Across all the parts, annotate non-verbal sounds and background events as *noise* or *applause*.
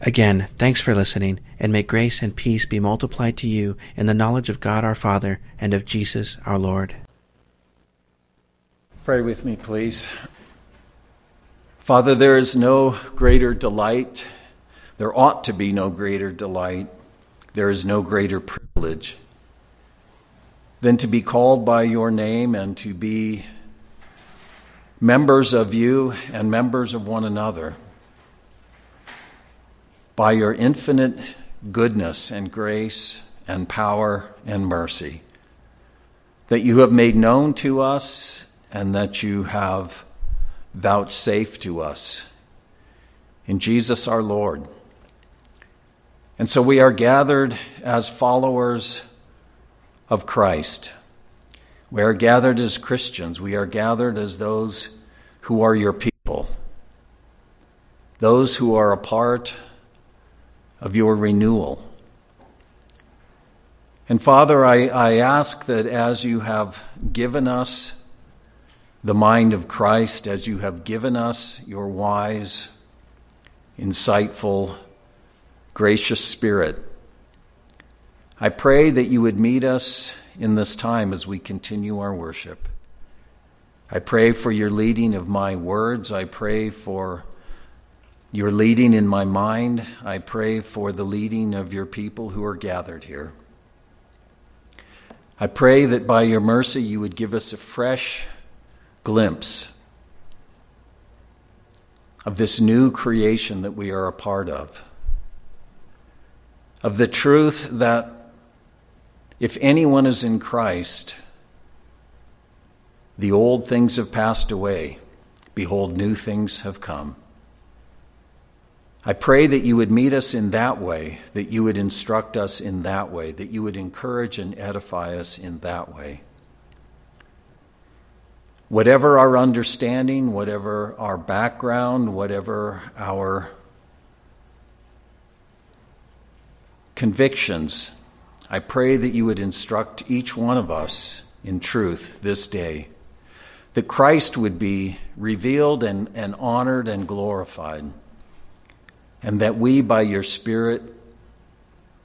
Again, thanks for listening, and may grace and peace be multiplied to you in the knowledge of God our Father and of Jesus our Lord. Pray with me, please. Father, there is no greater delight, there ought to be no greater delight, there is no greater privilege than to be called by your name and to be members of you and members of one another by your infinite goodness and grace and power and mercy that you have made known to us and that you have vouchsafed to us in Jesus our Lord. And so we are gathered as followers of Christ. We are gathered as Christians. We are gathered as those who are your people, those who are a part of your renewal. And Father, I, I ask that as you have given us the mind of Christ, as you have given us your wise, insightful, gracious Spirit, I pray that you would meet us in this time as we continue our worship. I pray for your leading of my words. I pray for your leading in my mind. I pray for the leading of your people who are gathered here. I pray that by your mercy you would give us a fresh glimpse of this new creation that we are a part of, of the truth that if anyone is in Christ, the old things have passed away. Behold, new things have come. I pray that you would meet us in that way, that you would instruct us in that way, that you would encourage and edify us in that way. Whatever our understanding, whatever our background, whatever our convictions, I pray that you would instruct each one of us in truth this day, that Christ would be revealed and, and honored and glorified and that we, by your Spirit,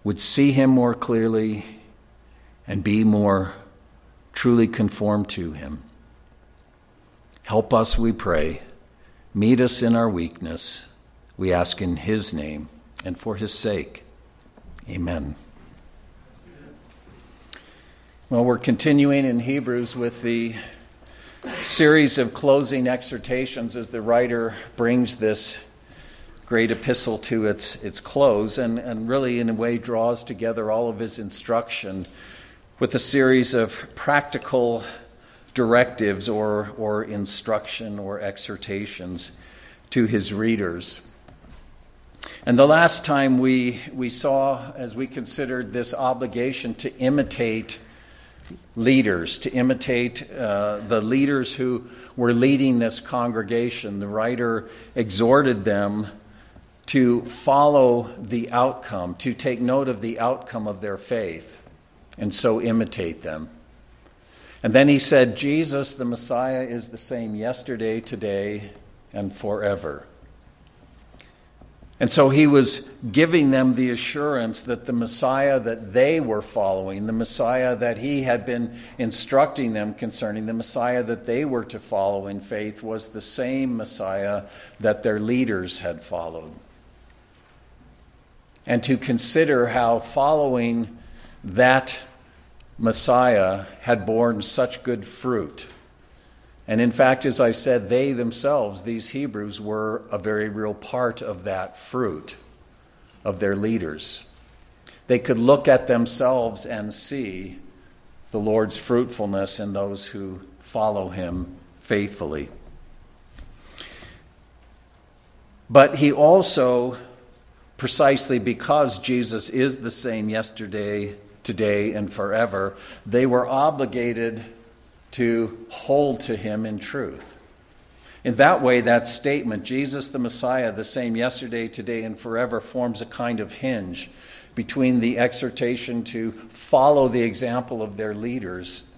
would see him more clearly and be more truly conformed to him. Help us, we pray. Meet us in our weakness. We ask in his name and for his sake. Amen. Well, we're continuing in Hebrews with the series of closing exhortations as the writer brings this great epistle to its, its close and, and really, in a way, draws together all of his instruction with a series of practical directives or, or instruction or exhortations to his readers. And the last time we, we saw, as we considered this obligation to imitate leaders, to imitate uh, the leaders who were leading this congregation, the writer exhorted them to follow the outcome, to take note of the outcome of their faith, and so imitate them. And then he said, Jesus, the Messiah, is the same yesterday, today, and forever. And so he was giving them the assurance that the Messiah that they were following, the Messiah that he had been instructing them concerning, the Messiah that they were to follow in faith, was the same Messiah that their leaders had followed and to consider how following that Messiah had borne such good fruit. And in fact, as I said, they themselves, these Hebrews, were a very real part of that fruit of their leaders. They could look at themselves and see the Lord's fruitfulness in those who follow him faithfully. But he also precisely because Jesus is the same yesterday, today, and forever, they were obligated to hold to him in truth. In that way, that statement, Jesus the Messiah, the same yesterday, today, and forever, forms a kind of hinge between the exhortation to follow the example of their leaders,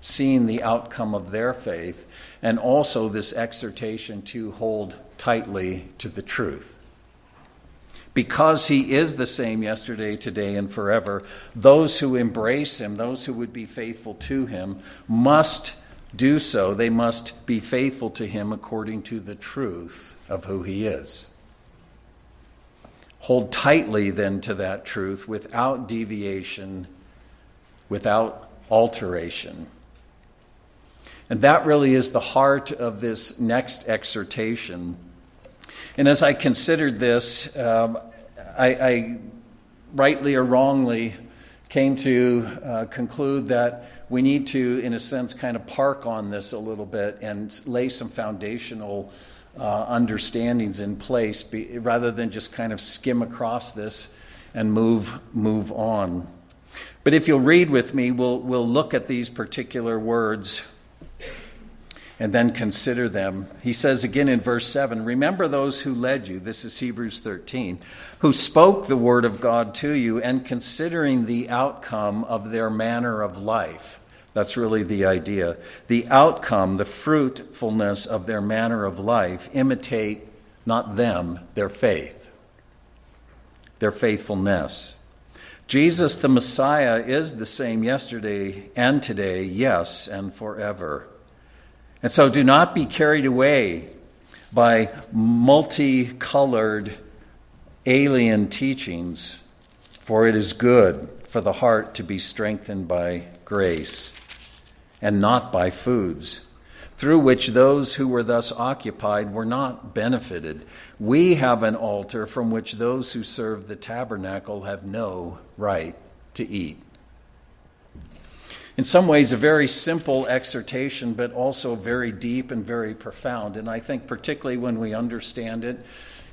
seeing the outcome of their faith, and also this exhortation to hold tightly to the truth. Because he is the same yesterday, today, and forever, those who embrace him, those who would be faithful to him, must do so. They must be faithful to him according to the truth of who he is. Hold tightly then to that truth without deviation, without alteration. And that really is the heart of this next exhortation. And as I considered this, um, I, I, rightly or wrongly came to uh, conclude that we need to, in a sense, kind of park on this a little bit and lay some foundational uh, understandings in place be, rather than just kind of skim across this and move, move on. But if you'll read with me, we'll, we'll look at these particular words and then consider them. He says again in verse 7 Remember those who led you, this is Hebrews 13, who spoke the word of God to you, and considering the outcome of their manner of life. That's really the idea. The outcome, the fruitfulness of their manner of life, imitate not them, their faith, their faithfulness. Jesus, the Messiah, is the same yesterday and today, yes, and forever. And so do not be carried away by multicolored alien teachings, for it is good for the heart to be strengthened by grace and not by foods, through which those who were thus occupied were not benefited. We have an altar from which those who serve the tabernacle have no right to eat. In some ways, a very simple exhortation, but also very deep and very profound. And I think, particularly when we understand it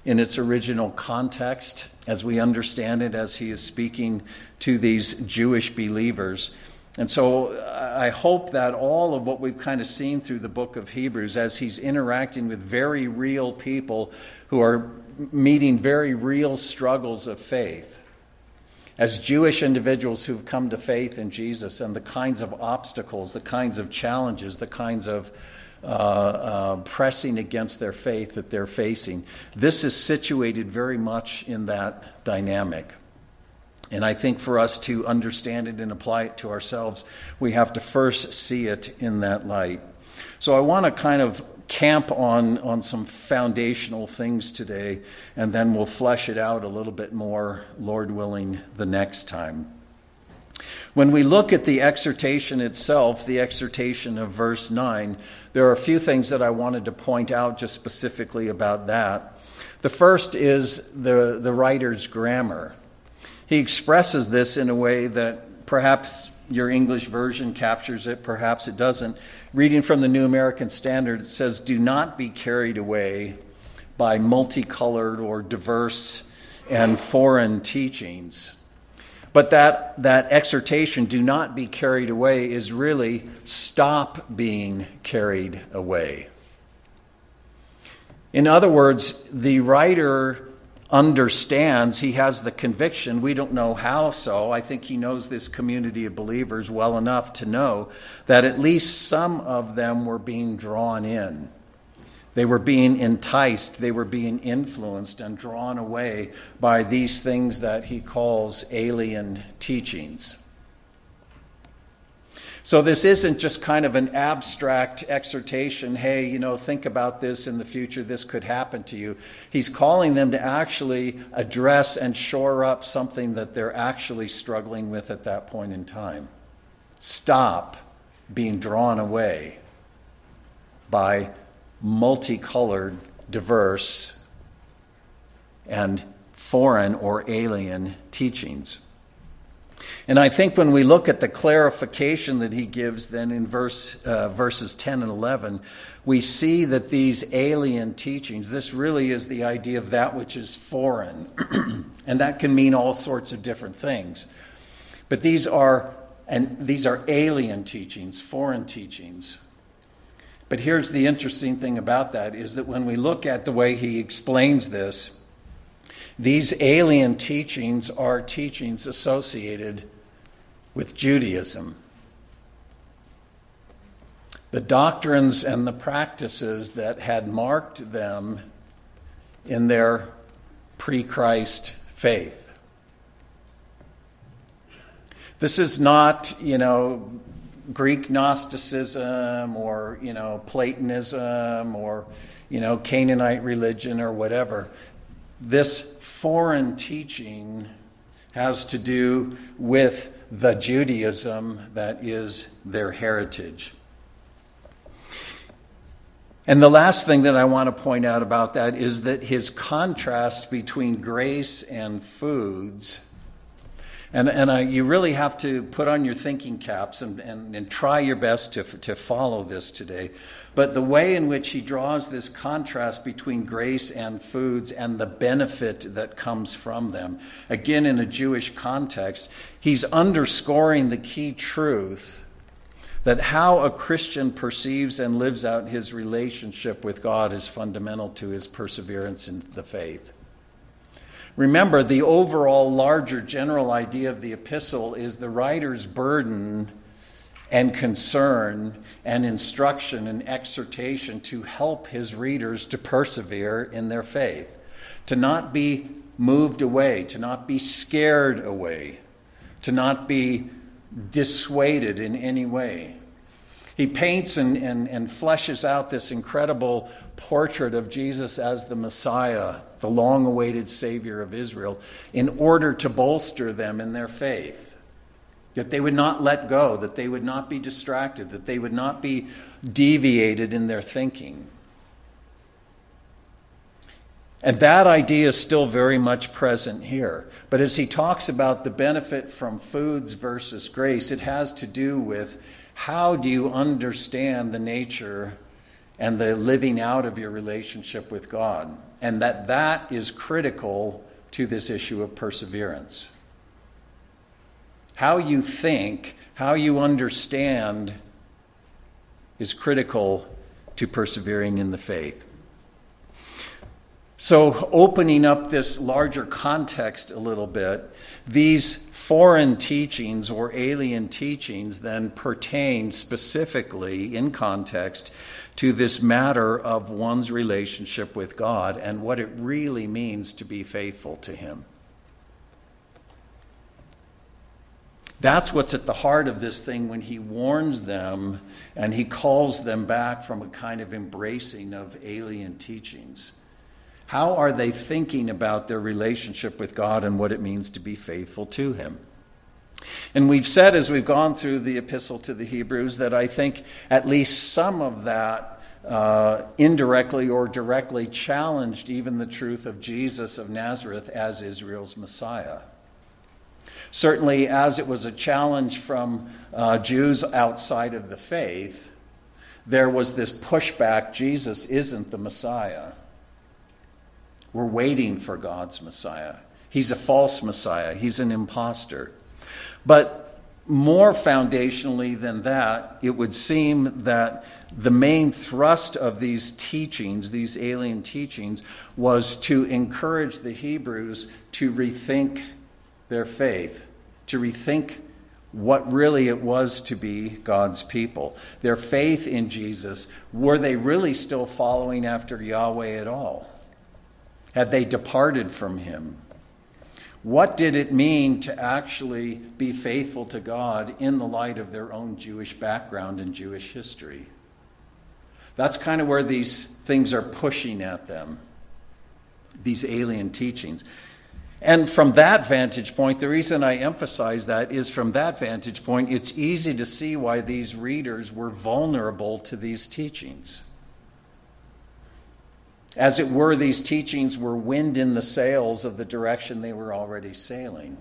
in its original context, as we understand it as he is speaking to these Jewish believers, and so uh, I hope that all of what we've kind of seen through the book of Hebrews, as he's interacting with very real people who are meeting very real struggles of faith, as Jewish individuals who've come to faith in Jesus and the kinds of obstacles, the kinds of challenges, the kinds of uh, uh, pressing against their faith that they're facing, this is situated very much in that dynamic. And I think for us to understand it and apply it to ourselves, we have to first see it in that light. So I want to kind of camp on, on some foundational things today, and then we'll flesh it out a little bit more, Lord willing, the next time. When we look at the exhortation itself, the exhortation of verse 9, there are a few things that I wanted to point out just specifically about that. The first is the, the writer's grammar. He expresses this in a way that perhaps your English version captures it, perhaps it doesn't. Reading from the New American Standard, it says, Do not be carried away by multicolored or diverse and foreign teachings. But that, that exhortation, do not be carried away, is really stop being carried away. In other words, the writer understands, he has the conviction. We don't know how so. I think he knows this community of believers well enough to know that at least some of them were being drawn in. They were being enticed, they were being influenced and drawn away by these things that he calls alien teachings. So this isn't just kind of an abstract exhortation, hey, you know, think about this in the future, this could happen to you. He's calling them to actually address and shore up something that they're actually struggling with at that point in time. Stop being drawn away by multicolored, diverse, and foreign or alien teachings. And I think when we look at the clarification that he gives then in verse, uh, verses 10 and 11, we see that these alien teachings, this really is the idea of that which is foreign. *clears throat* and that can mean all sorts of different things. But these are, and these are alien teachings, foreign teachings. But here's the interesting thing about that is that when we look at the way he explains this, these alien teachings are teachings associated with Judaism. The doctrines and the practices that had marked them in their pre Christ faith. This is not, you know, Greek Gnosticism or, you know, Platonism or, you know, Canaanite religion or whatever. This foreign teaching has to do with the Judaism that is their heritage. And the last thing that I want to point out about that is that his contrast between grace and foods and, and uh, you really have to put on your thinking caps and, and, and try your best to, to follow this today. But the way in which he draws this contrast between grace and foods and the benefit that comes from them, again in a Jewish context, he's underscoring the key truth that how a Christian perceives and lives out his relationship with God is fundamental to his perseverance in the faith. Remember, the overall larger general idea of the epistle is the writer's burden and concern and instruction and exhortation to help his readers to persevere in their faith, to not be moved away, to not be scared away, to not be dissuaded in any way. He paints and, and, and fleshes out this incredible portrait of Jesus as the Messiah, the long awaited Savior of Israel, in order to bolster them in their faith. That they would not let go, that they would not be distracted, that they would not be deviated in their thinking. And that idea is still very much present here. But as he talks about the benefit from foods versus grace, it has to do with how do you understand the nature and the living out of your relationship with God? And that that is critical to this issue of perseverance. How you think, how you understand is critical to persevering in the faith. So, opening up this larger context a little bit, these foreign teachings or alien teachings then pertain specifically in context to this matter of one's relationship with God and what it really means to be faithful to Him. That's what's at the heart of this thing when he warns them and he calls them back from a kind of embracing of alien teachings. How are they thinking about their relationship with God and what it means to be faithful to Him? And we've said as we've gone through the epistle to the Hebrews that I think at least some of that uh, indirectly or directly challenged even the truth of Jesus of Nazareth as Israel's Messiah. Certainly, as it was a challenge from uh, Jews outside of the faith, there was this pushback Jesus isn't the Messiah. We're waiting for God's Messiah. He's a false Messiah, he's an impostor. But more foundationally than that, it would seem that the main thrust of these teachings, these alien teachings, was to encourage the Hebrews to rethink their faith, to rethink what really it was to be God's people. Their faith in Jesus, were they really still following after Yahweh at all? Had they departed from him? What did it mean to actually be faithful to God in the light of their own Jewish background and Jewish history? That's kind of where these things are pushing at them, these alien teachings. And from that vantage point, the reason I emphasize that is from that vantage point, it's easy to see why these readers were vulnerable to these teachings. As it were, these teachings were wind in the sails of the direction they were already sailing.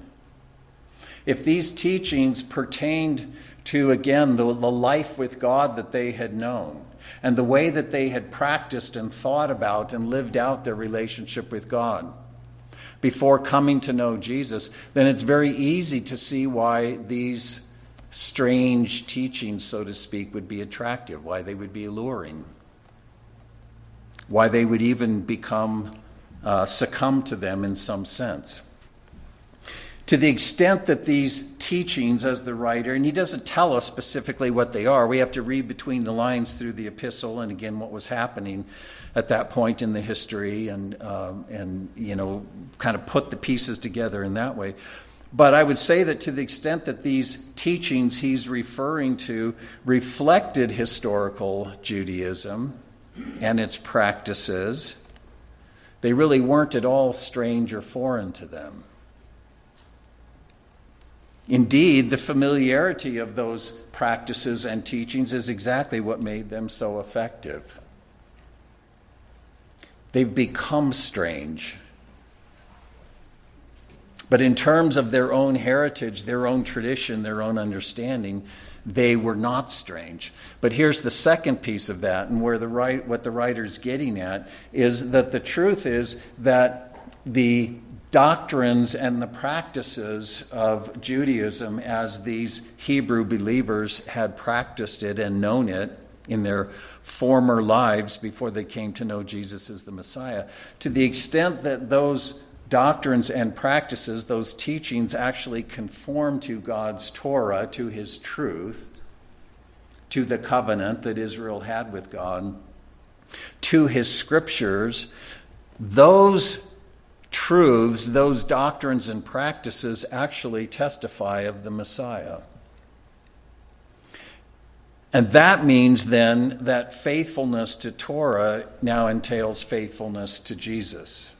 if these teachings pertained to, again, the, the life with God that they had known and the way that they had practiced and thought about and lived out their relationship with God before coming to know Jesus, then it's very easy to see why these strange teachings, so to speak, would be attractive, why they would be alluring, why they would even become uh, succumb to them in some sense. To the extent that these teachings, as the writer, and he doesn't tell us specifically what they are, we have to read between the lines through the epistle and again what was happening at that point in the history and, um, and you know, kind of put the pieces together in that way. But I would say that to the extent that these teachings he's referring to reflected historical Judaism and its practices, they really weren't at all strange or foreign to them. Indeed, the familiarity of those practices and teachings is exactly what made them so effective. They've become strange. But in terms of their own heritage, their own tradition, their own understanding, they were not strange. But here's the second piece of that, and where the right, what the writer's getting at is that the truth is that the doctrines and the practices of Judaism as these Hebrew believers had practiced it and known it in their former lives before they came to know Jesus as the Messiah, to the extent that those doctrines and practices, those teachings actually conform to God's Torah, to His truth, to the covenant that Israel had with God, to His scriptures, those truths, those doctrines and practices actually testify of the Messiah. And that means then that faithfulness to Torah now entails faithfulness to Jesus.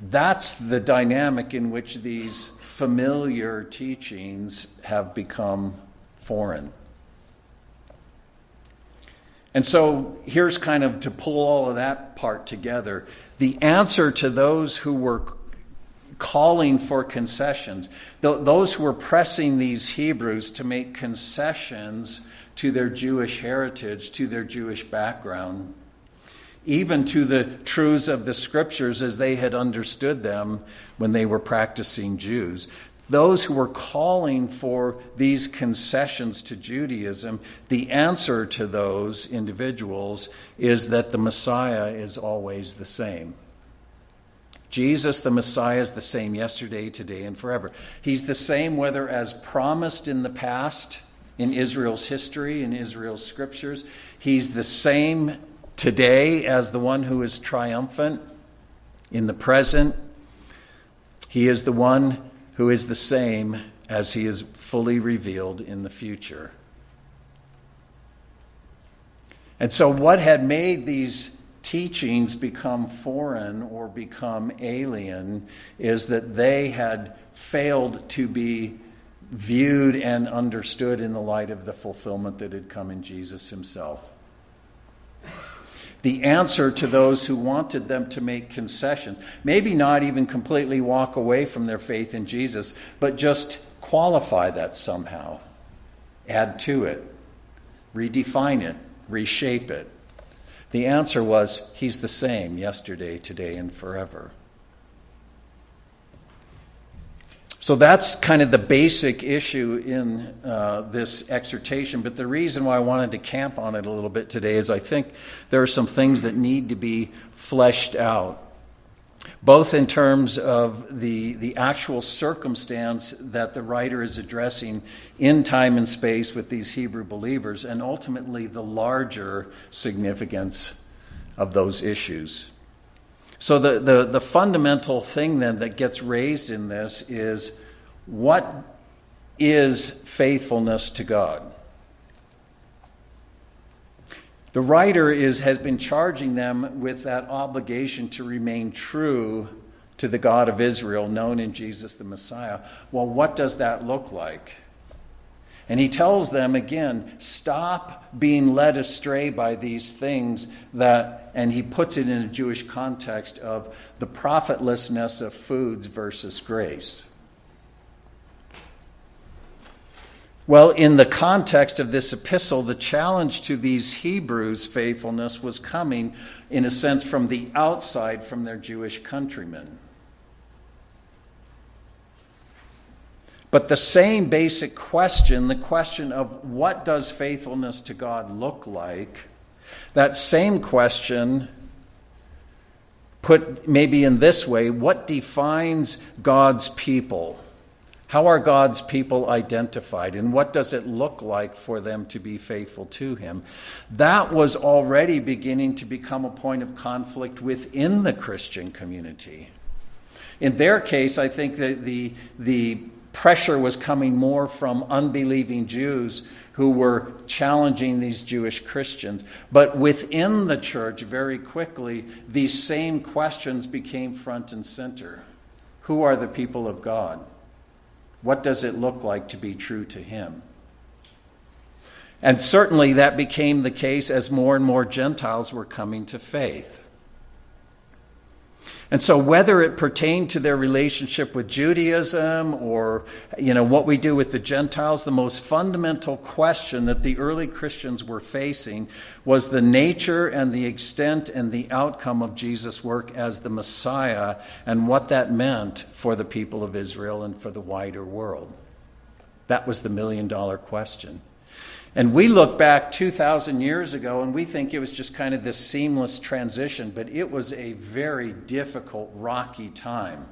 That's the dynamic in which these familiar teachings have become foreign. And so here's kind of to pull all of that part together. The answer to those who were calling for concessions, those who were pressing these Hebrews to make concessions to their Jewish heritage, to their Jewish background, even to the truths of the scriptures as they had understood them when they were practicing Jews. Those who were calling for these concessions to Judaism, the answer to those individuals is that the Messiah is always the same. Jesus, the Messiah, is the same yesterday, today, and forever. He's the same whether as promised in the past, in Israel's history, in Israel's scriptures. He's the same today as the one who is triumphant in the present. He is the one who is the same as he is fully revealed in the future. And so, what had made these teachings become foreign or become alien is that they had failed to be viewed and understood in the light of the fulfillment that had come in Jesus himself the answer to those who wanted them to make concessions. Maybe not even completely walk away from their faith in Jesus, but just qualify that somehow, add to it, redefine it, reshape it. The answer was He's the same yesterday, today, and forever. So that's kind of the basic issue in uh, this exhortation. But the reason why I wanted to camp on it a little bit today is I think there are some things that need to be fleshed out, both in terms of the, the actual circumstance that the writer is addressing in time and space with these Hebrew believers, and ultimately the larger significance of those issues. So, the, the, the fundamental thing then that gets raised in this is what is faithfulness to God? The writer is, has been charging them with that obligation to remain true to the God of Israel, known in Jesus the Messiah. Well, what does that look like? And he tells them again, stop being led astray by these things that, and he puts it in a Jewish context of the profitlessness of foods versus grace. Well, in the context of this epistle, the challenge to these Hebrews' faithfulness was coming, in a sense, from the outside, from their Jewish countrymen. But the same basic question, the question of what does faithfulness to God look like, that same question put maybe in this way what defines God's people? How are God's people identified, and what does it look like for them to be faithful to Him? That was already beginning to become a point of conflict within the Christian community. In their case, I think that the, the pressure was coming more from unbelieving Jews who were challenging these Jewish Christians. But within the church, very quickly, these same questions became front and center Who are the people of God? What does it look like to be true to Him? And certainly that became the case as more and more Gentiles were coming to faith. And so whether it pertained to their relationship with Judaism or you know what we do with the Gentiles, the most fundamental question that the early Christians were facing was the nature and the extent and the outcome of Jesus' work as the Messiah and what that meant for the people of Israel and for the wider world. That was the million dollar question. And we look back 2,000 years ago and we think it was just kind of this seamless transition, but it was a very difficult, rocky time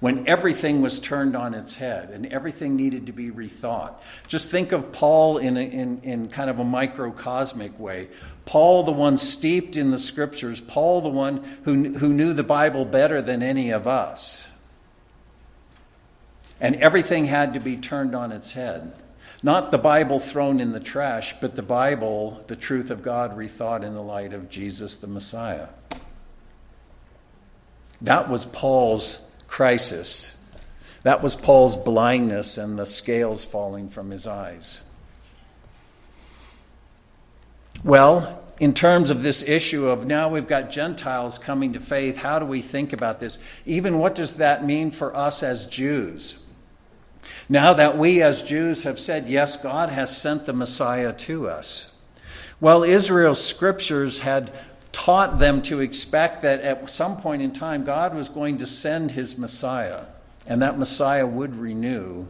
when everything was turned on its head and everything needed to be rethought. Just think of Paul in, a, in, in kind of a microcosmic way. Paul, the one steeped in the scriptures, Paul, the one who, who knew the Bible better than any of us. And everything had to be turned on its head. Not the Bible thrown in the trash, but the Bible, the truth of God, rethought in the light of Jesus the Messiah. That was Paul's crisis. That was Paul's blindness and the scales falling from his eyes. Well, in terms of this issue of now we've got Gentiles coming to faith, how do we think about this? Even what does that mean for us as Jews? Now that we as Jews have said, yes, God has sent the Messiah to us. Well, Israel's scriptures had taught them to expect that at some point in time, God was going to send his Messiah, and that Messiah would renew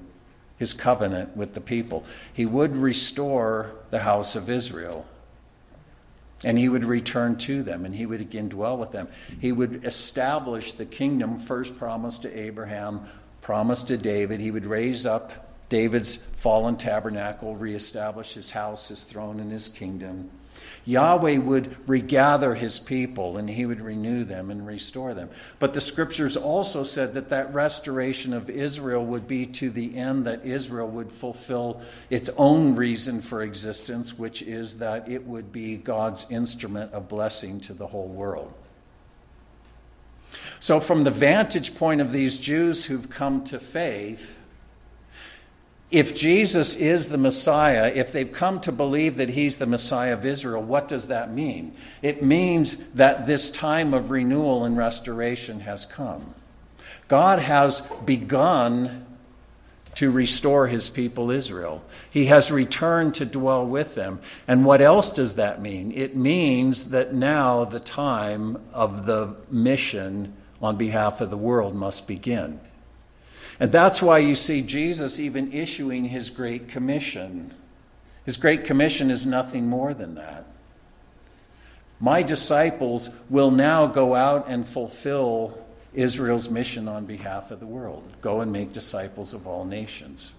his covenant with the people. He would restore the house of Israel. And he would return to them and he would again dwell with them. He would establish the kingdom first promised to Abraham promised to David he would raise up David's fallen tabernacle, reestablish his house, his throne, and his kingdom. Yahweh would regather his people and he would renew them and restore them. But the scriptures also said that that restoration of Israel would be to the end that Israel would fulfill its own reason for existence, which is that it would be God's instrument of blessing to the whole world. So, from the vantage point of these Jews who've come to faith, if Jesus is the Messiah, if they've come to believe that he's the Messiah of Israel, what does that mean? It means that this time of renewal and restoration has come. God has begun to restore his people Israel. He has returned to dwell with them. And what else does that mean? It means that now the time of the mission on behalf of the world must begin. And that's why you see Jesus even issuing his Great Commission. His Great Commission is nothing more than that. My disciples will now go out and fulfill Israel's mission on behalf of the world go and make disciples of all nations.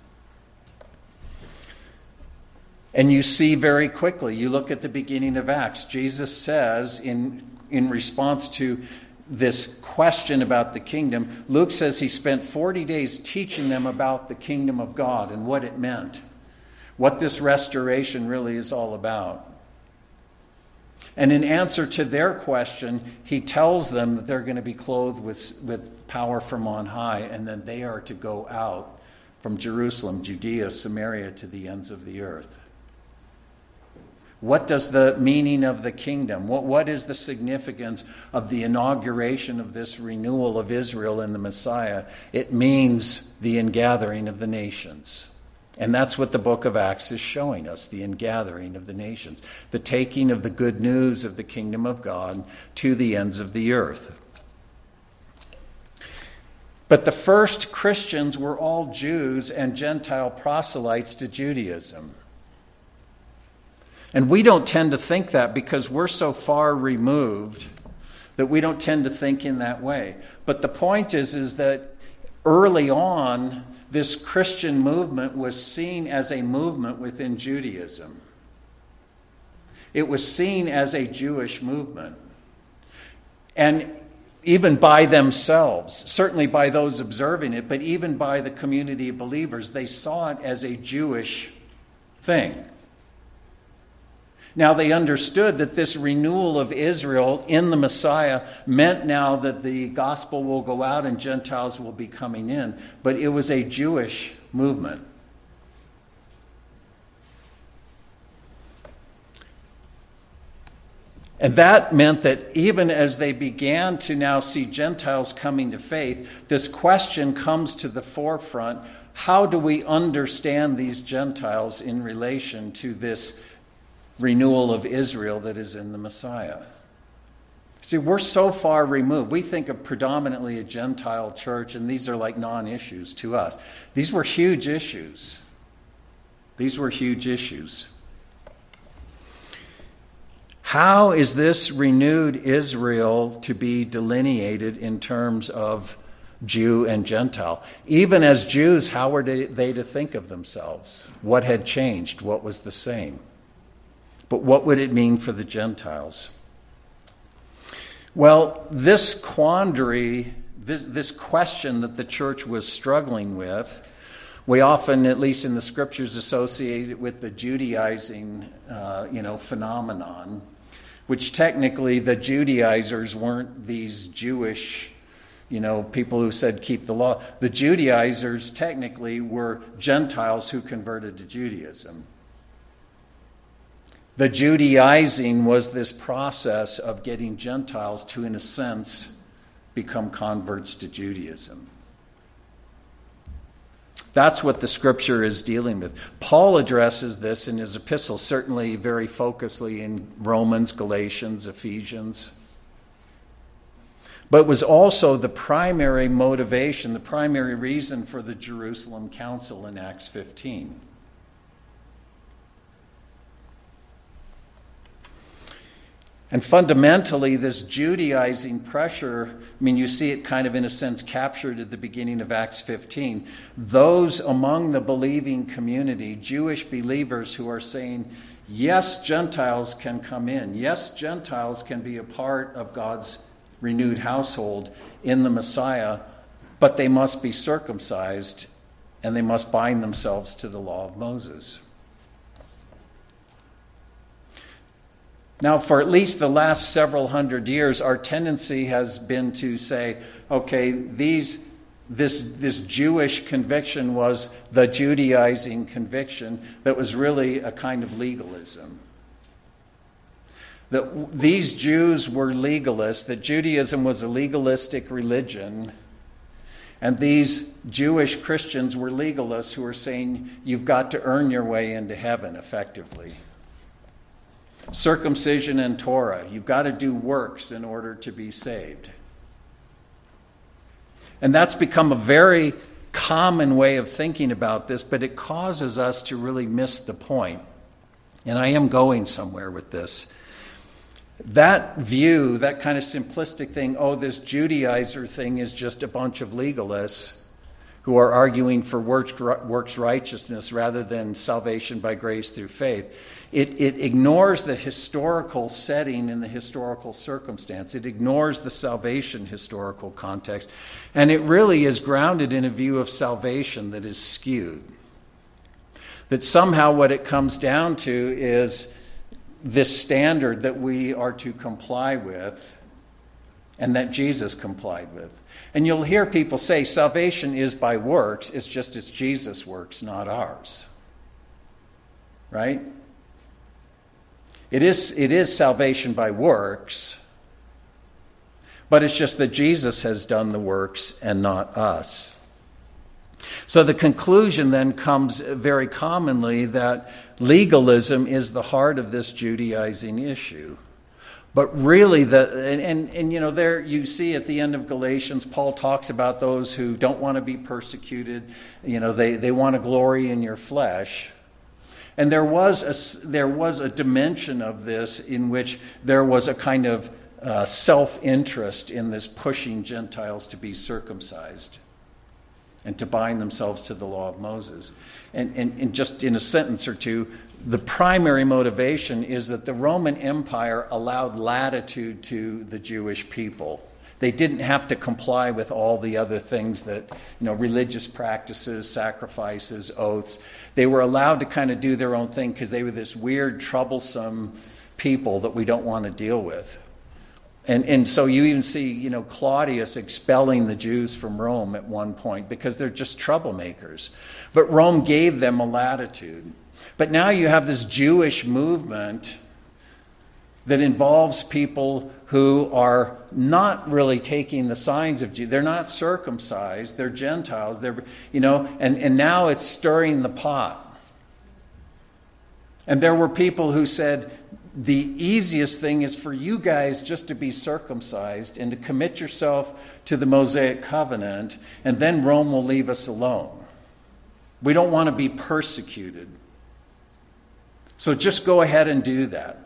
And you see very quickly, you look at the beginning of Acts, Jesus says, in, in response to this question about the kingdom, Luke says he spent 40 days teaching them about the kingdom of God and what it meant, what this restoration really is all about. And in answer to their question, he tells them that they're going to be clothed with, with power from on high, and then they are to go out from Jerusalem, Judea, Samaria, to the ends of the earth. What does the meaning of the kingdom? What, what is the significance of the inauguration of this renewal of Israel and the Messiah? It means the ingathering of the nations. And that's what the book of Acts is showing us the ingathering of the nations, the taking of the good news of the kingdom of God to the ends of the earth. But the first Christians were all Jews and Gentile proselytes to Judaism. And we don't tend to think that because we're so far removed that we don't tend to think in that way. But the point is, is that early on, this Christian movement was seen as a movement within Judaism. It was seen as a Jewish movement. And even by themselves, certainly by those observing it, but even by the community of believers, they saw it as a Jewish thing. Now they understood that this renewal of Israel in the Messiah meant now that the gospel will go out and Gentiles will be coming in, but it was a Jewish movement. And that meant that even as they began to now see Gentiles coming to faith, this question comes to the forefront how do we understand these Gentiles in relation to this renewal of Israel that is in the Messiah. See, we're so far removed. We think of predominantly a Gentile church, and these are like non issues to us. These were huge issues. These were huge issues. How is this renewed Israel to be delineated in terms of Jew and Gentile? Even as Jews, how were they to think of themselves? What had changed? What was the same? But what would it mean for the Gentiles? Well, this quandary, this, this question that the church was struggling with, we often, at least in the scriptures, associate it with the Judaizing, uh, you know, phenomenon, which technically the Judaizers weren't these Jewish, you know, people who said keep the law. The Judaizers technically were Gentiles who converted to Judaism. The Judaizing was this process of getting Gentiles to, in a sense, become converts to Judaism. That's what the scripture is dealing with. Paul addresses this in his epistles, certainly very focusedly in Romans, Galatians, Ephesians. But was also the primary motivation, the primary reason for the Jerusalem Council in Acts 15. And fundamentally, this Judaizing pressure, I mean, you see it kind of in a sense captured at the beginning of Acts 15. Those among the believing community, Jewish believers who are saying, yes, Gentiles can come in. Yes, Gentiles can be a part of God's renewed household in the Messiah, but they must be circumcised and they must bind themselves to the law of Moses. Now, for at least the last several hundred years, our tendency has been to say, okay, these, this, this Jewish conviction was the Judaizing conviction that was really a kind of legalism. That these Jews were legalists, that Judaism was a legalistic religion, and these Jewish Christians were legalists who were saying you've got to earn your way into heaven effectively circumcision and Torah. You've got to do works in order to be saved. And that's become a very common way of thinking about this, but it causes us to really miss the point. And I am going somewhere with this. That view, that kind of simplistic thing, oh, this Judaizer thing is just a bunch of legalists who are arguing for works righteousness rather than salvation by grace through faith it, it ignores the historical setting and the historical circumstance. It ignores the salvation historical context. And it really is grounded in a view of salvation that is skewed. That somehow what it comes down to is this standard that we are to comply with and that Jesus complied with. And you'll hear people say salvation is by works, it's just as Jesus works, not ours. Right? It is, it is salvation by works, but it's just that Jesus has done the works and not us. So the conclusion then comes very commonly that legalism is the heart of this Judaizing issue. But really, the and, and, and, you know, there you see at the end of Galatians, Paul talks about those who don't want to be persecuted. You know, they, they want to glory in your flesh. And there was a, there was a dimension of this in which there was a kind of uh, self interest in this pushing Gentiles to be circumcised and to bind themselves to the law of Moses. And, and, and just in a sentence or two, the primary motivation is that the Roman Empire allowed latitude to the Jewish people. They didn't have to comply with all the other things that, you know, religious practices, sacrifices, oaths. They were allowed to kind of do their own thing because they were this weird, troublesome people that we don't want to deal with. And, and so you even see, you know, Claudius expelling the Jews from Rome at one point because they're just troublemakers. But Rome gave them a latitude. But now you have this Jewish movement that involves people who are not really taking the signs of Jesus. They're not circumcised, they're Gentiles. They're, you know, and, and now it's stirring the pot. And there were people who said, the easiest thing is for you guys just to be circumcised and to commit yourself to the Mosaic covenant, and then Rome will leave us alone. We don't want to be persecuted. So just go ahead and do that.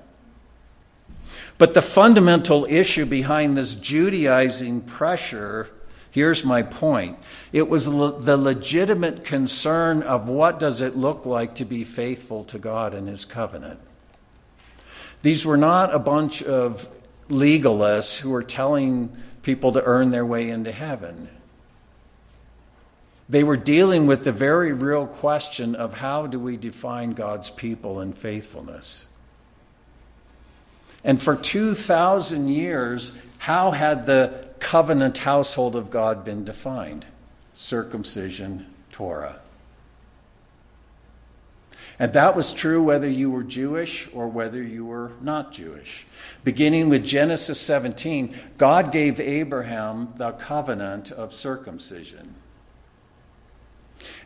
But the fundamental issue behind this Judaizing pressure here's my point it was the legitimate concern of what does it look like to be faithful to God and his covenant. These were not a bunch of legalists who were telling people to earn their way into heaven. They were dealing with the very real question of how do we define God's people and faithfulness? And for 2,000 years, how had the covenant household of God been defined? Circumcision, Torah. And that was true whether you were Jewish or whether you were not Jewish. Beginning with Genesis 17, God gave Abraham the covenant of circumcision.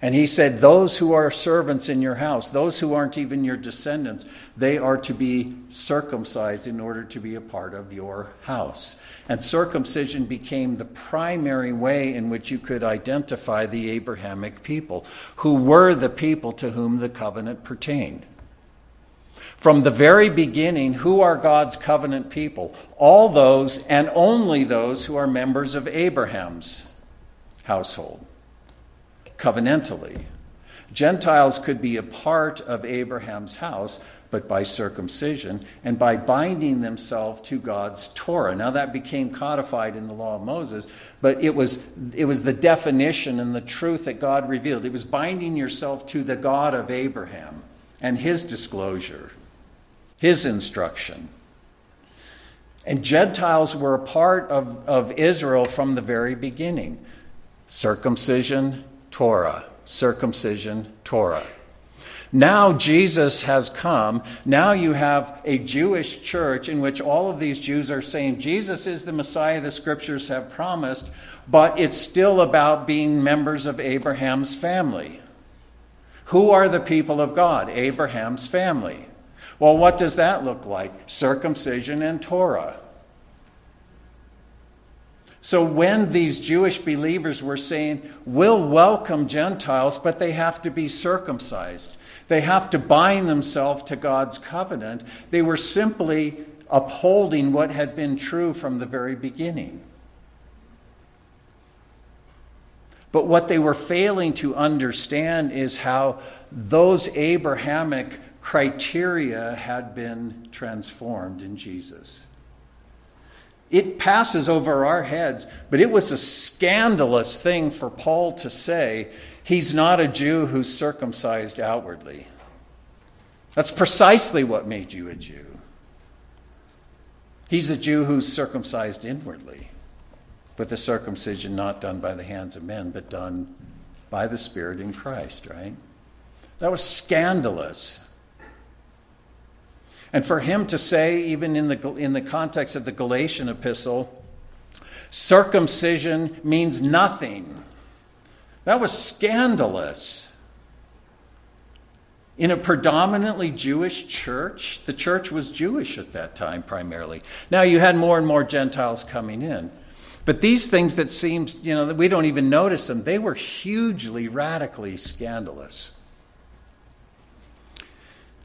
And he said, Those who are servants in your house, those who aren't even your descendants, they are to be circumcised in order to be a part of your house. And circumcision became the primary way in which you could identify the Abrahamic people, who were the people to whom the covenant pertained. From the very beginning, who are God's covenant people? All those and only those who are members of Abraham's household covenantally. Gentiles could be a part of Abraham's house, but by circumcision and by binding themselves to God's Torah. Now that became codified in the law of Moses, but it was, it was the definition and the truth that God revealed. It was binding yourself to the God of Abraham and his disclosure, his instruction. And Gentiles were a part of, of Israel from the very beginning. Circumcision, Torah, circumcision, Torah. Now Jesus has come. Now you have a Jewish church in which all of these Jews are saying Jesus is the Messiah the scriptures have promised, but it's still about being members of Abraham's family. Who are the people of God? Abraham's family. Well, what does that look like? Circumcision and Torah. So when these Jewish believers were saying, we'll welcome Gentiles, but they have to be circumcised, they have to bind themselves to God's covenant, they were simply upholding what had been true from the very beginning. But what they were failing to understand is how those Abrahamic criteria had been transformed in Jesus. It passes over our heads, but it was a scandalous thing for Paul to say he's not a Jew who's circumcised outwardly. That's precisely what made you a Jew. He's a Jew who's circumcised inwardly, but the circumcision not done by the hands of men, but done by the Spirit in Christ, right? That was scandalous. And for him to say, even in the, in the context of the Galatian epistle, circumcision means nothing, That was scandalous. In a predominantly Jewish church, the church was Jewish at that time primarily. Now you had more and more Gentiles coming in. But these things that seems, you know, that we don't even notice them, they were hugely, radically scandalous.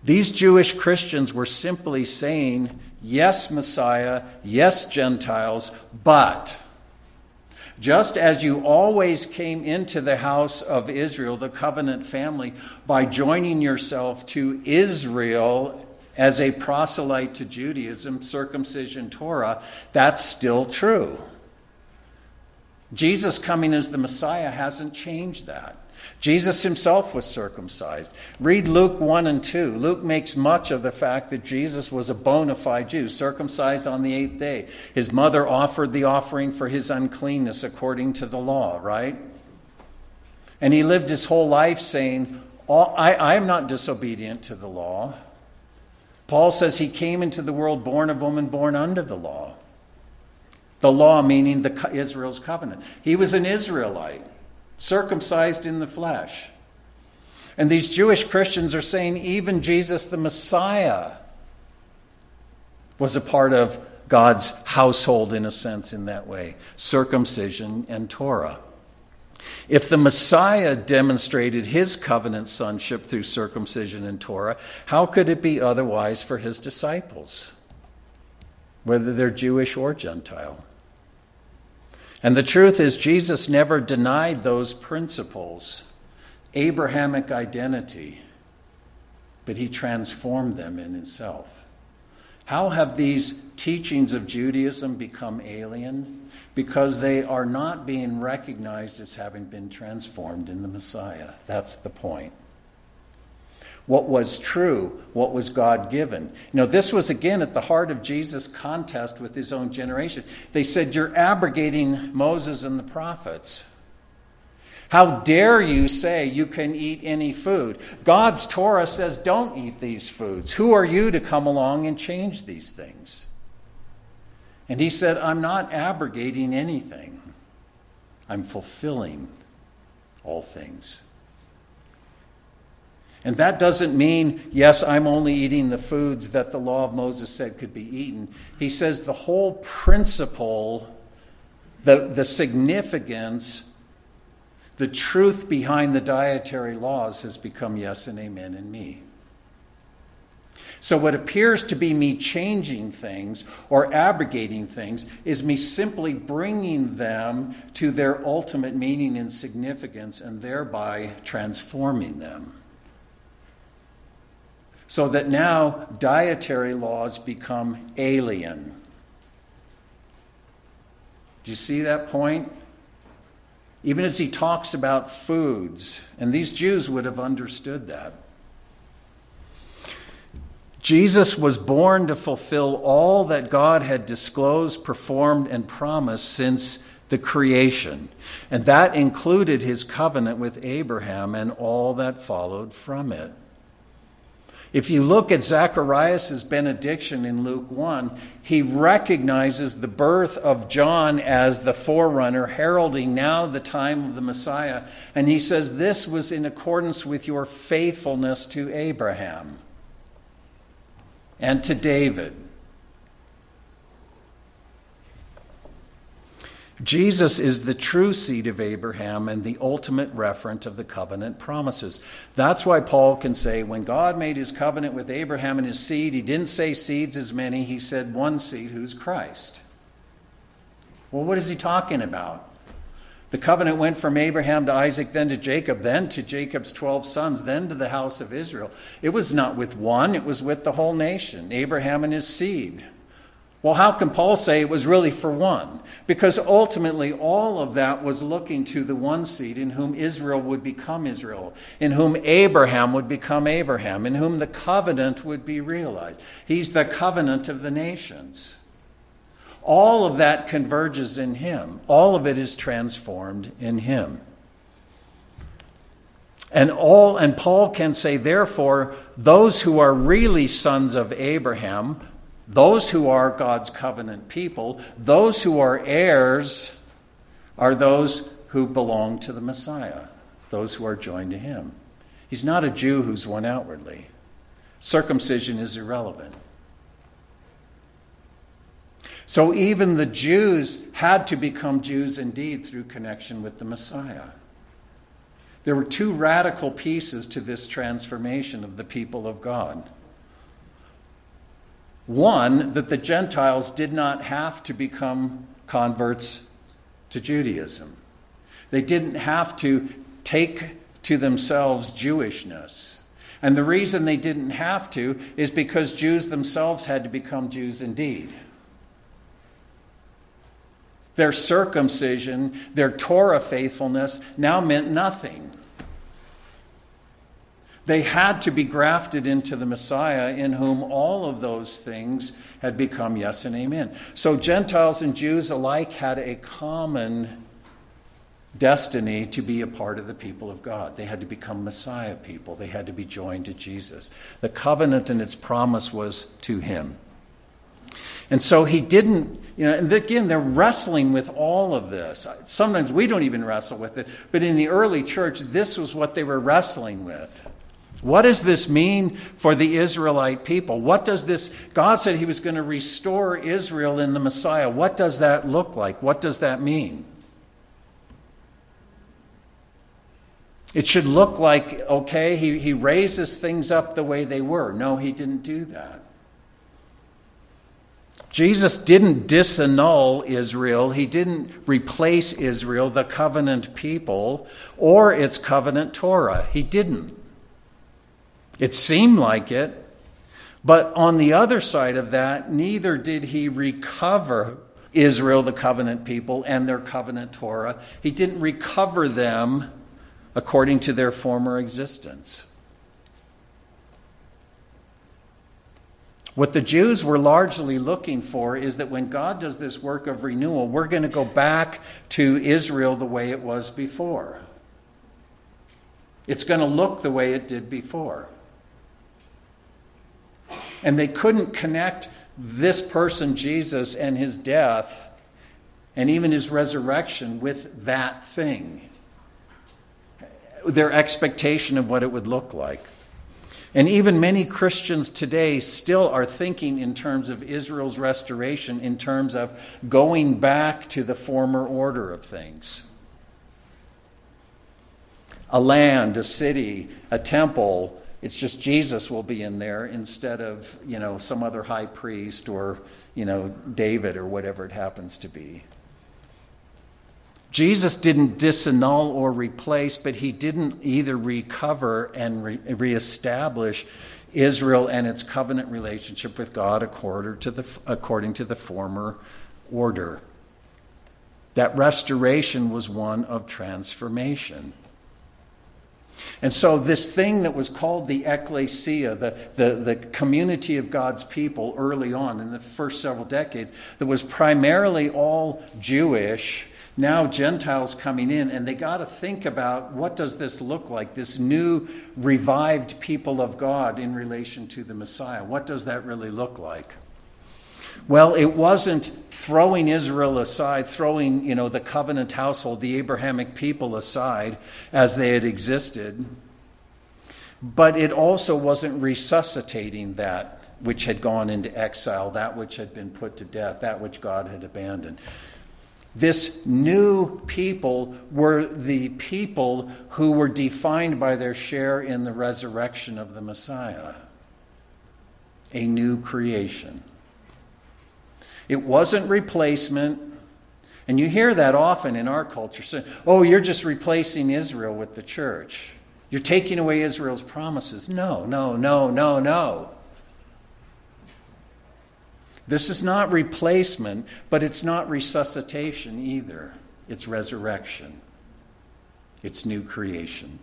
These Jewish Christians were simply saying, yes, Messiah, yes, Gentiles, but just as you always came into the house of Israel, the covenant family, by joining yourself to Israel as a proselyte to Judaism, circumcision, Torah, that's still true. Jesus coming as the Messiah hasn't changed that. Jesus himself was circumcised. Read Luke 1 and 2. Luke makes much of the fact that Jesus was a bona fide Jew, circumcised on the eighth day. His mother offered the offering for his uncleanness according to the law, right? And he lived his whole life saying, I, I am not disobedient to the law. Paul says he came into the world born of woman, born under the law. The law meaning the Israel's covenant. He was an Israelite circumcised in the flesh. And these Jewish Christians are saying even Jesus the Messiah was a part of God's household, in a sense, in that way circumcision and Torah. If the Messiah demonstrated his covenant sonship through circumcision and Torah, how could it be otherwise for his disciples, whether they're Jewish or Gentile? And the truth is, Jesus never denied those principles, Abrahamic identity, but he transformed them in himself. How have these teachings of Judaism become alien? Because they are not being recognized as having been transformed in the Messiah. That's the point what was true, what was God given. You know, this was again at the heart of Jesus' contest with his own generation. They said, You're abrogating Moses and the prophets. How dare you say you can eat any food? God's Torah says, Don't eat these foods. Who are you to come along and change these things? And he said, I'm not abrogating anything, I'm fulfilling all things. And that doesn't mean, yes, I'm only eating the foods that the law of Moses said could be eaten. He says the whole principle, the, the significance, the truth behind the dietary laws has become yes and amen in me. So, what appears to be me changing things or abrogating things is me simply bringing them to their ultimate meaning and significance and thereby transforming them so that now dietary laws become alien. Do you see that point? Even as he talks about foods, and these Jews would have understood that. Jesus was born to fulfill all that God had disclosed, performed, and promised since the creation. And that included his covenant with Abraham and all that followed from it. If you look at Zacharias' benediction in Luke 1, he recognizes the birth of John as the forerunner, heralding now the time of the Messiah. And he says, This was in accordance with your faithfulness to Abraham and to David Jesus is the true seed of Abraham and the ultimate referent of the covenant promises. That's why Paul can say, when God made his covenant with Abraham and his seed, he didn't say seeds as many, he said one seed who's Christ. Well, what is he talking about? The covenant went from Abraham to Isaac, then to Jacob, then to Jacob's 12 sons, then to the house of Israel. It was not with one, it was with the whole nation, Abraham and his seed. Well, how can Paul say it was really for one? Because ultimately, all of that was looking to the one seed in whom Israel would become Israel, in whom Abraham would become Abraham, in whom the covenant would be realized. He's the covenant of the nations. All of that converges in him, all of it is transformed in him. And all and Paul can say therefore those who are really sons of Abraham those who are God's covenant people, those who are heirs, are those who belong to the Messiah, those who are joined to him. He's not a Jew who's one outwardly. Circumcision is irrelevant. So even the Jews had to become Jews indeed through connection with the Messiah. There were two radical pieces to this transformation of the people of God. One, that the Gentiles did not have to become converts to Judaism. They didn't have to take to themselves Jewishness. And the reason they didn't have to is because Jews themselves had to become Jews indeed. Their circumcision, their Torah faithfulness now meant nothing. They had to be grafted into the Messiah, in whom all of those things had become yes and amen. So Gentiles and Jews alike had a common destiny to be a part of the people of God. They had to become Messiah people, they had to be joined to Jesus. The covenant and its promise was to him. And so he didn't, you know, and again, they're wrestling with all of this. Sometimes we don't even wrestle with it, but in the early church, this was what they were wrestling with. What does this mean for the Israelite people? What does this, God said he was going to restore Israel in the Messiah. What does that look like? What does that mean? It should look like, okay, he, he raises things up the way they were. No, he didn't do that. Jesus didn't disannul Israel. He didn't replace Israel, the covenant people, or its covenant Torah. He didn't. It seemed like it. But on the other side of that, neither did he recover Israel, the covenant people, and their covenant Torah. He didn't recover them according to their former existence. What the Jews were largely looking for is that when God does this work of renewal, we're going to go back to Israel the way it was before. It's going to look the way it did before. And they couldn't connect this person, Jesus, and his death and even his resurrection with that thing their expectation of what it would look like. And even many Christians today still are thinking in terms of Israel's restoration, in terms of going back to the former order of things. A land, a city, a temple, it's just Jesus will be in there instead of, you know, some other high priest or, you know, David or whatever it happens to be. Jesus didn't disannul or replace, but he didn't either recover and re- reestablish Israel and its covenant relationship with God according to, the, according to the former order. That restoration was one of transformation. And so, this thing that was called the ecclesia, the, the, the, community of God's people early on in the first several decades, that was primarily all Jewish, now Gentiles coming in, and they got to think about what does this look like, this new revived people of God in relation to the Messiah. What does that really look like? Well, it wasn't throwing Israel aside, throwing, you know, the covenant household, the Abrahamic people aside as they had existed. But it also wasn't resuscitating that which had gone into exile, that which had been put to death, that which God had abandoned. This new people were the people who were defined by their share in the resurrection of the Messiah. A new creation. It wasn't replacement. And you hear that often in our culture saying, oh, you're just replacing Israel with the church. You're taking away Israel's promises. No, no, no, no, no. This is not replacement, but it's not resuscitation either. It's resurrection, it's new creation.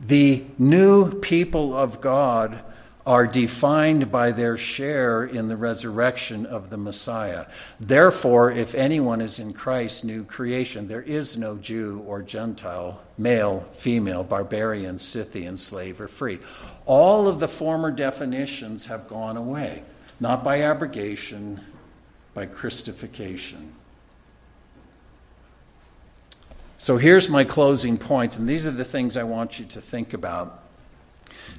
The new people of God are defined by their share in the resurrection of the Messiah. Therefore, if anyone is in Christ, new creation, there is no Jew or Gentile, male, female, barbarian, Scythian, slave, or free. All of the former definitions have gone away, not by abrogation, by Christification. So here's my closing points, and these are the things I want you to think about.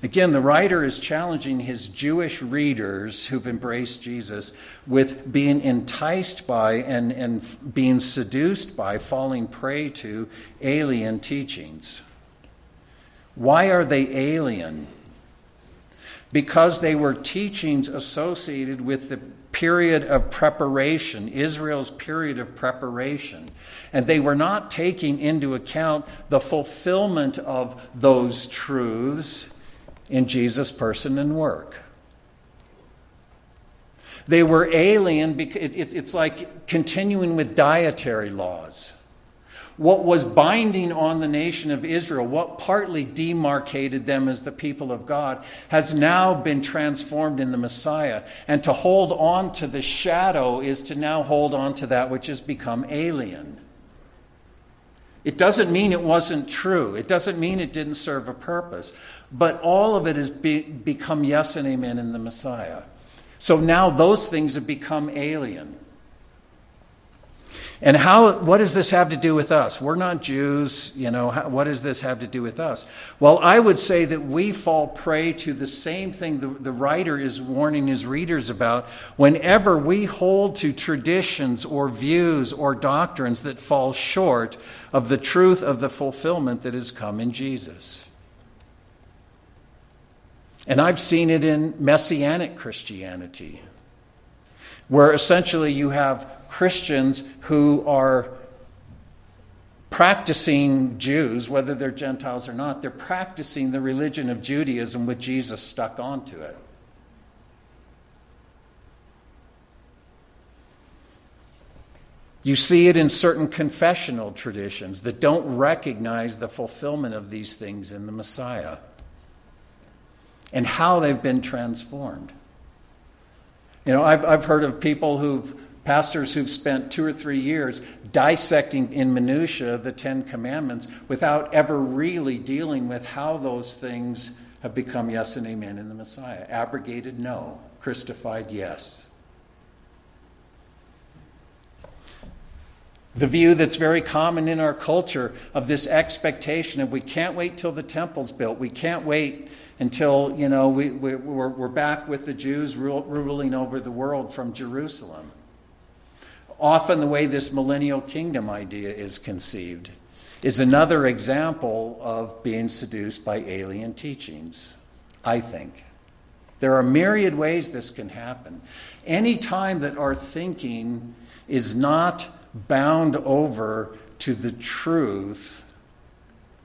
Again, the writer is challenging his Jewish readers who've embraced Jesus with being enticed by and, and being seduced by, falling prey to alien teachings. Why are they alien? Because they were teachings associated with the period of preparation, Israel's period of preparation. And they were not taking into account the fulfillment of those truths in Jesus' person and work. They were alien because it's like continuing with dietary laws. What was binding on the nation of Israel, what partly demarcated them as the people of God, has now been transformed in the Messiah. And to hold on to the shadow is to now hold on to that which has become alien. It doesn't mean it wasn't true. It doesn't mean it didn't serve a purpose. But all of it has be, become yes and amen in the Messiah. So now those things have become alien. And how, what does this have to do with us? We're not Jews, you know, how, what does this have to do with us? Well, I would say that we fall prey to the same thing the, the writer is warning his readers about whenever we hold to traditions or views or doctrines that fall short of the truth of the fulfillment that has come in Jesus. And I've seen it in Messianic Christianity, where essentially you have Christians who are practicing Jews, whether they're Gentiles or not, they're practicing the religion of Judaism with Jesus stuck onto it. You see it in certain confessional traditions that don't recognize the fulfillment of these things in the Messiah and how they've been transformed. You know, I've, I've heard of people who've, pastors who've spent two or three years dissecting in minutiae the Ten Commandments without ever really dealing with how those things have become yes and amen in the Messiah. Abrogated, no. Christified, yes. The view that's very common in our culture of this expectation of we can't wait till the temple's built, we can't wait until, you know, we, we, we're, we're back with the Jews ruling over the world from Jerusalem. Often, the way this millennial kingdom idea is conceived is another example of being seduced by alien teachings, I think. There are myriad ways this can happen. Any time that our thinking is not bound over to the truth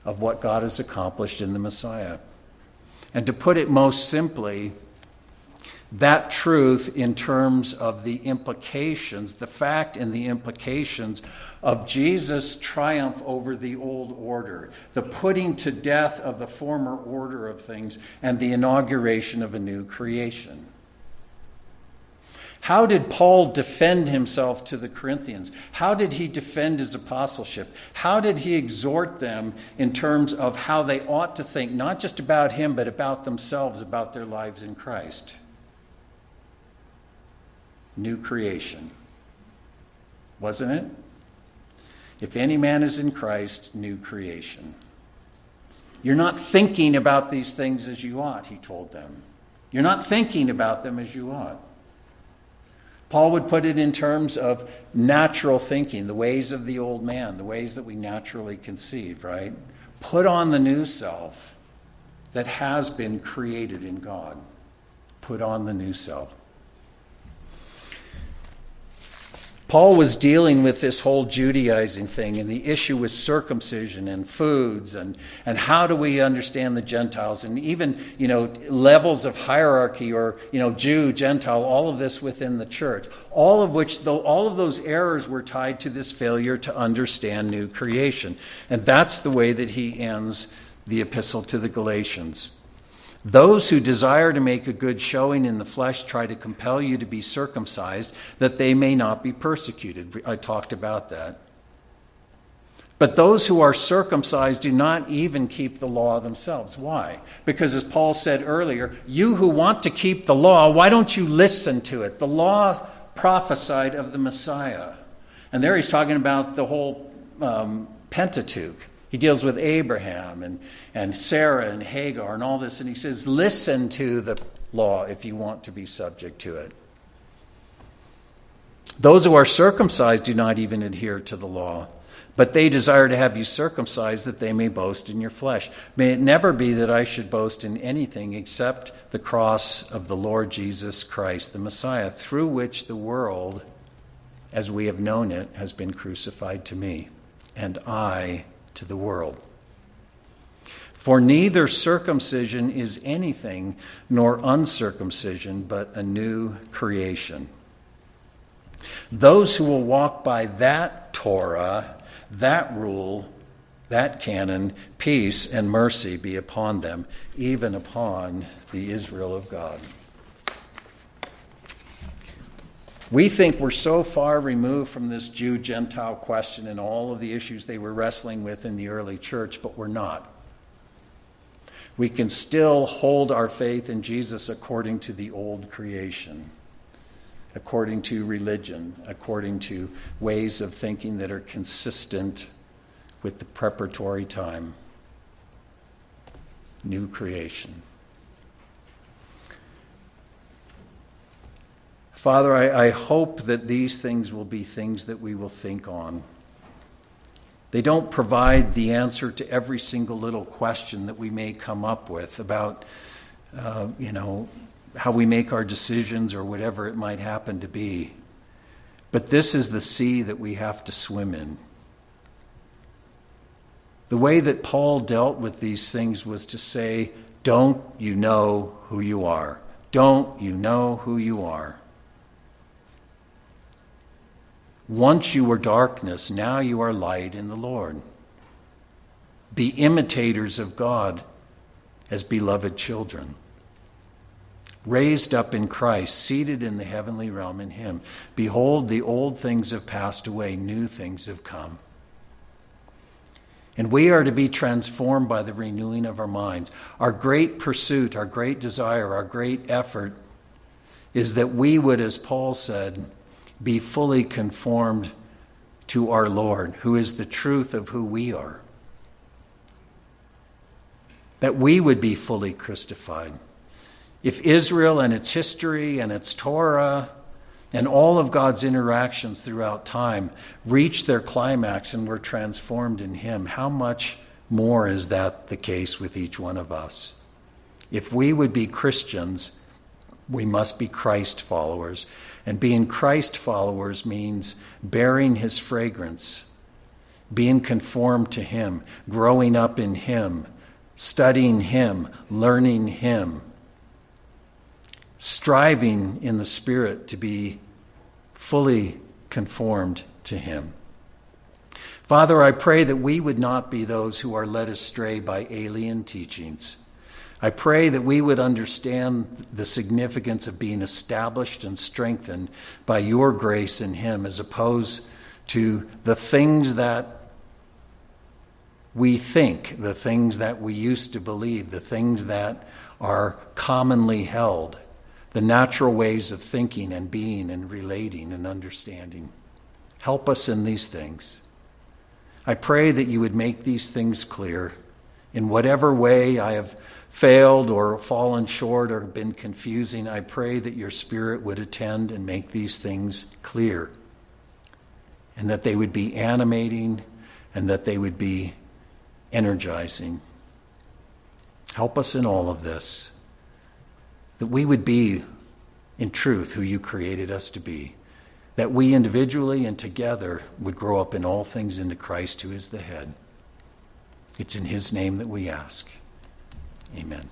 of what God has accomplished in the Messiah. And to put it most simply, that truth in terms of the implications, the fact and the implications of Jesus' triumph over the old order, the putting to death of the former order of things, and the inauguration of a new creation. How did Paul defend himself to the Corinthians? How did he defend his apostleship? How did he exhort them in terms of how they ought to think, not just about him, but about themselves, about their lives in Christ? New creation. Wasn't it? If any man is in Christ, new creation. You're not thinking about these things as you ought, he told them. You're not thinking about them as you ought. Paul would put it in terms of natural thinking, the ways of the old man, the ways that we naturally conceive, right? Put on the new self that has been created in God. Put on the new self. Paul was dealing with this whole Judaizing thing and the issue with circumcision and foods and, and how do we understand the Gentiles and even, you know, levels of hierarchy or, you know, Jew, Gentile, all of this within the church. All of which, though, all of those errors were tied to this failure to understand new creation. And that's the way that he ends the epistle to the Galatians. Those who desire to make a good showing in the flesh try to compel you to be circumcised that they may not be persecuted. I talked about that. But those who are circumcised do not even keep the law themselves. Why? Because, as Paul said earlier, you who want to keep the law, why don't you listen to it? The law prophesied of the Messiah. And there he's talking about the whole um, Pentateuch. He deals with Abraham and, and Sarah and Hagar and all this, and he says, Listen to the law if you want to be subject to it. Those who are circumcised do not even adhere to the law, but they desire to have you circumcised that they may boast in your flesh. May it never be that I should boast in anything except the cross of the Lord Jesus Christ, the Messiah, through which the world, as we have known it, has been crucified to me, and I to the world. For neither circumcision is anything, nor uncircumcision, but a new creation. Those who will walk by that Torah, that rule, that canon, peace and mercy be upon them, even upon the Israel of God. We think we're so far removed from this Jew Gentile question and all of the issues they were wrestling with in the early church, but we're not. We can still hold our faith in Jesus according to the old creation, according to religion, according to ways of thinking that are consistent with the preparatory time. New creation. Father, I, I, hope that these things will be things that we will think on. They don't provide the answer to every single little question that we may come up with about, uh, you know, how we make our decisions or whatever it might happen to be. But this is the sea that we have to swim in. The way that Paul dealt with these things was to say, Don't you know who you are? Don't you know who you are? Once you were darkness, now you are light in the Lord. Be imitators of God as beloved children. Raised up in Christ, seated in the heavenly realm in Him. Behold, the old things have passed away, new things have come. And we are to be transformed by the renewing of our minds. Our great pursuit, our great desire, our great effort is that we would, as Paul said, be fully conformed to our Lord, who is the truth of who we are. That we would be fully Christified. If Israel and its history and its Torah and all of God's interactions throughout time reach their climax and were transformed in Him, how much more is that the case with each one of us? If we would be Christians, we must be Christ followers. And being Christ followers means bearing his fragrance, being conformed to him, growing up in him, studying him, learning him, striving in the Spirit to be fully conformed to him. Father, I pray that we would not be those who are led astray by alien teachings I pray that we would understand the significance of being established and strengthened by your grace in Him as opposed to the things that we think, the things that we used to believe, the things that are commonly held, the natural ways of thinking and being and relating and understanding. Help us in these things. I pray that you would make these things clear in whatever way I have failed or fallen short or been confusing, I pray that your Spirit would attend and make these things clear, and that they would be animating and that they would be energizing. Help us in all of this, that we would be, in truth, who you created us to be, that we individually and together would grow up in all things into Christ, who is the head. It's in his name that we ask. Amen.